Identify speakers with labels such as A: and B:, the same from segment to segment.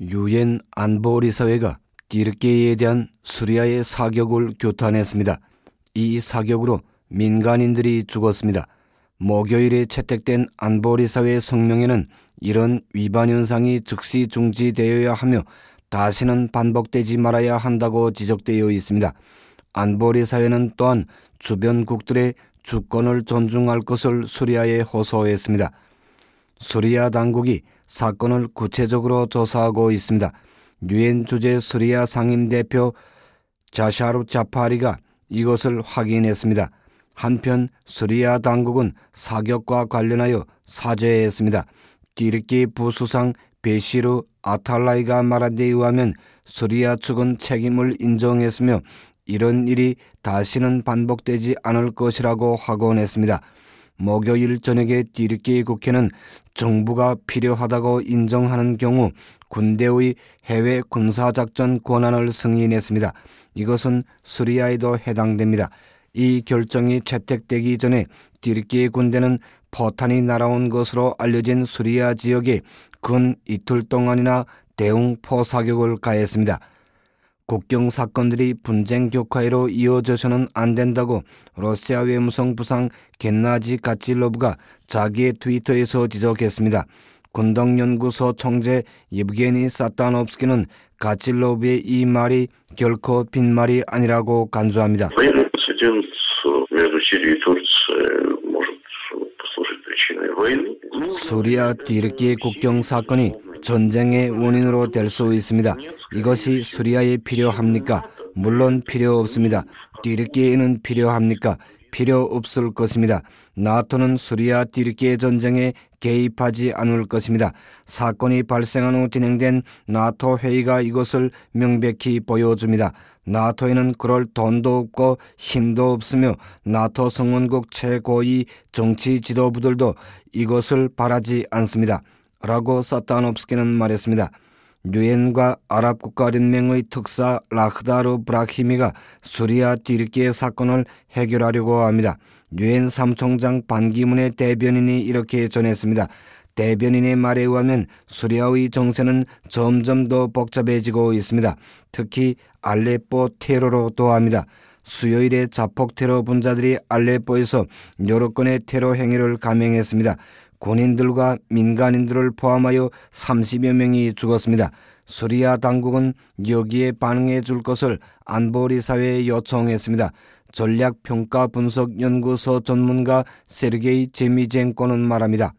A: 유엔 안보리사회가 띠르케이에 대한 수리아의 사격을 교탄했습니다. 이 사격으로 민간인들이 죽었습니다. 목요일에 채택된 안보리사회 성명에는 이런 위반 현상이 즉시 중지되어야 하며 다시는 반복되지 말아야 한다고 지적되어 있습니다. 안보리사회는 또한 주변국들의 주권을 존중할 것을 수리아에 호소했습니다. 수리아 당국이 사건을 구체적으로 조사하고 있습니다. 유엔 주재 수리아 상임 대표 자샤르 자파리가 이것을 확인했습니다. 한편 수리아 당국은 사격과 관련하여 사죄했습니다. 띠르키 부수상 베시르 아탈라이가 말한 데 의하면 수리아 측은 책임을 인정했으며 이런 일이 다시는 반복되지 않을 것이라고 확언했습니다. 목요일 저녁에 띠르키 국회는 정부가 필요하다고 인정하는 경우 군대의 해외 군사작전 권한을 승인했습니다. 이것은 수리아에도 해당됩니다. 이 결정이 채택되기 전에 띠르키 군대는 포탄이 날아온 것으로 알려진 수리아 지역에 근 이틀 동안이나 대응 포 사격을 가했습니다. 국경 사건들이 분쟁 격화로 이어져서는 안 된다고 러시아 외무성 부상 겐나지 가찔로브가 자기의 트위터에서 지적했습니다. 군덕연구소 총재 예브게니 사타노프스키는 가찔로브의 이 말이 결코 빈말이 아니라고 간주합니다. 수리아 뒤르키의 국경 사건이 전쟁의 원인으로 될 수 있습니다. 이것이 수리아에 필요합니까? 물론 필요 없습니다. 뒤르키에는 필요합니까? 필요 없을 것입니다. 나토는 수리아 뒤르키의 전쟁에 개입하지 않을 것입니다. 사건이 발생한 후 진행된 나토 회의가 이것을 명백히 보여줍니다. 나토에는 그럴 돈도 없고 힘도 없으며 나토 성원국 최고위 정치 지도부들도 이것을 바라지 않습니다. 라고 사타노프스키는 말했습니다. 유엔과 아랍 국가 연맹의 특사 라흐다르 브라히미가 수리아 뒤르키의 사건을 해결하려고 합니다. 유엔 삼총장 반기문의 대변인이 이렇게 전했습니다. 대변인의 말에 의하면 수리아의 정세는 점점 더 복잡해지고 있습니다. 특히 알레포 테러로 도합니다. 수요일에 자폭 테러 분자들이 알레포에서 여러 건의 테러 행위를 감행했습니다. 군인들과 민간인들을 포함하여 30여 명이 죽었습니다. 수리아 당국은 여기에 반응해 줄 것을 안보리 사회에 요청했습니다. 전략평가분석연구소 전문가 세르게이 제미젠코는 말합니다.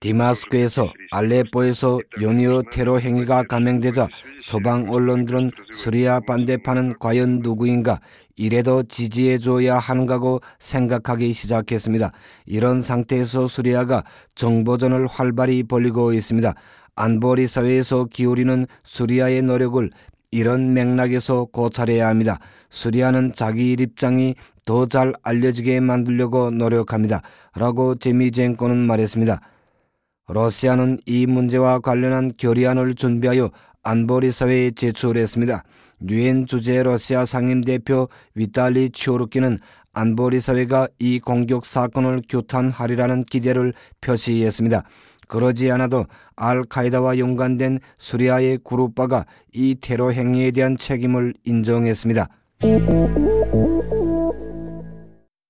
A: 디마스크에서 알레포에서 연이어 테러 행위가 감행되자 소방 언론들은 수리아 반대파는 과연 누구인가 이래도 지지해줘야 하는가고 생각하기 시작했습니다. 이런 상태에서 수리아가 정보전을 활발히 벌리고 있습니다. 안보리 사회에서 기울이는 수리아의 노력을 이런 맥락에서 고찰해야 합니다. 수리아는 자기 입장이 더 잘 알려지게 만들려고 노력합니다. 라고 제미젠코는 말했습니다. 러시아는 이 문제와 관련한 결의안을 준비하여 안보리 사회에 제출했습니다. 유엔 주재 러시아 상임 대표 위탈리 치오르키는 안보리 사회가 이 공격 사건을 규탄하리라는 기대를 표시했습니다. 그러지 않아도 알카이다와 연관된 수리아의 그룹바가 이 테러 행위에 대한 책임을 인정했습니다.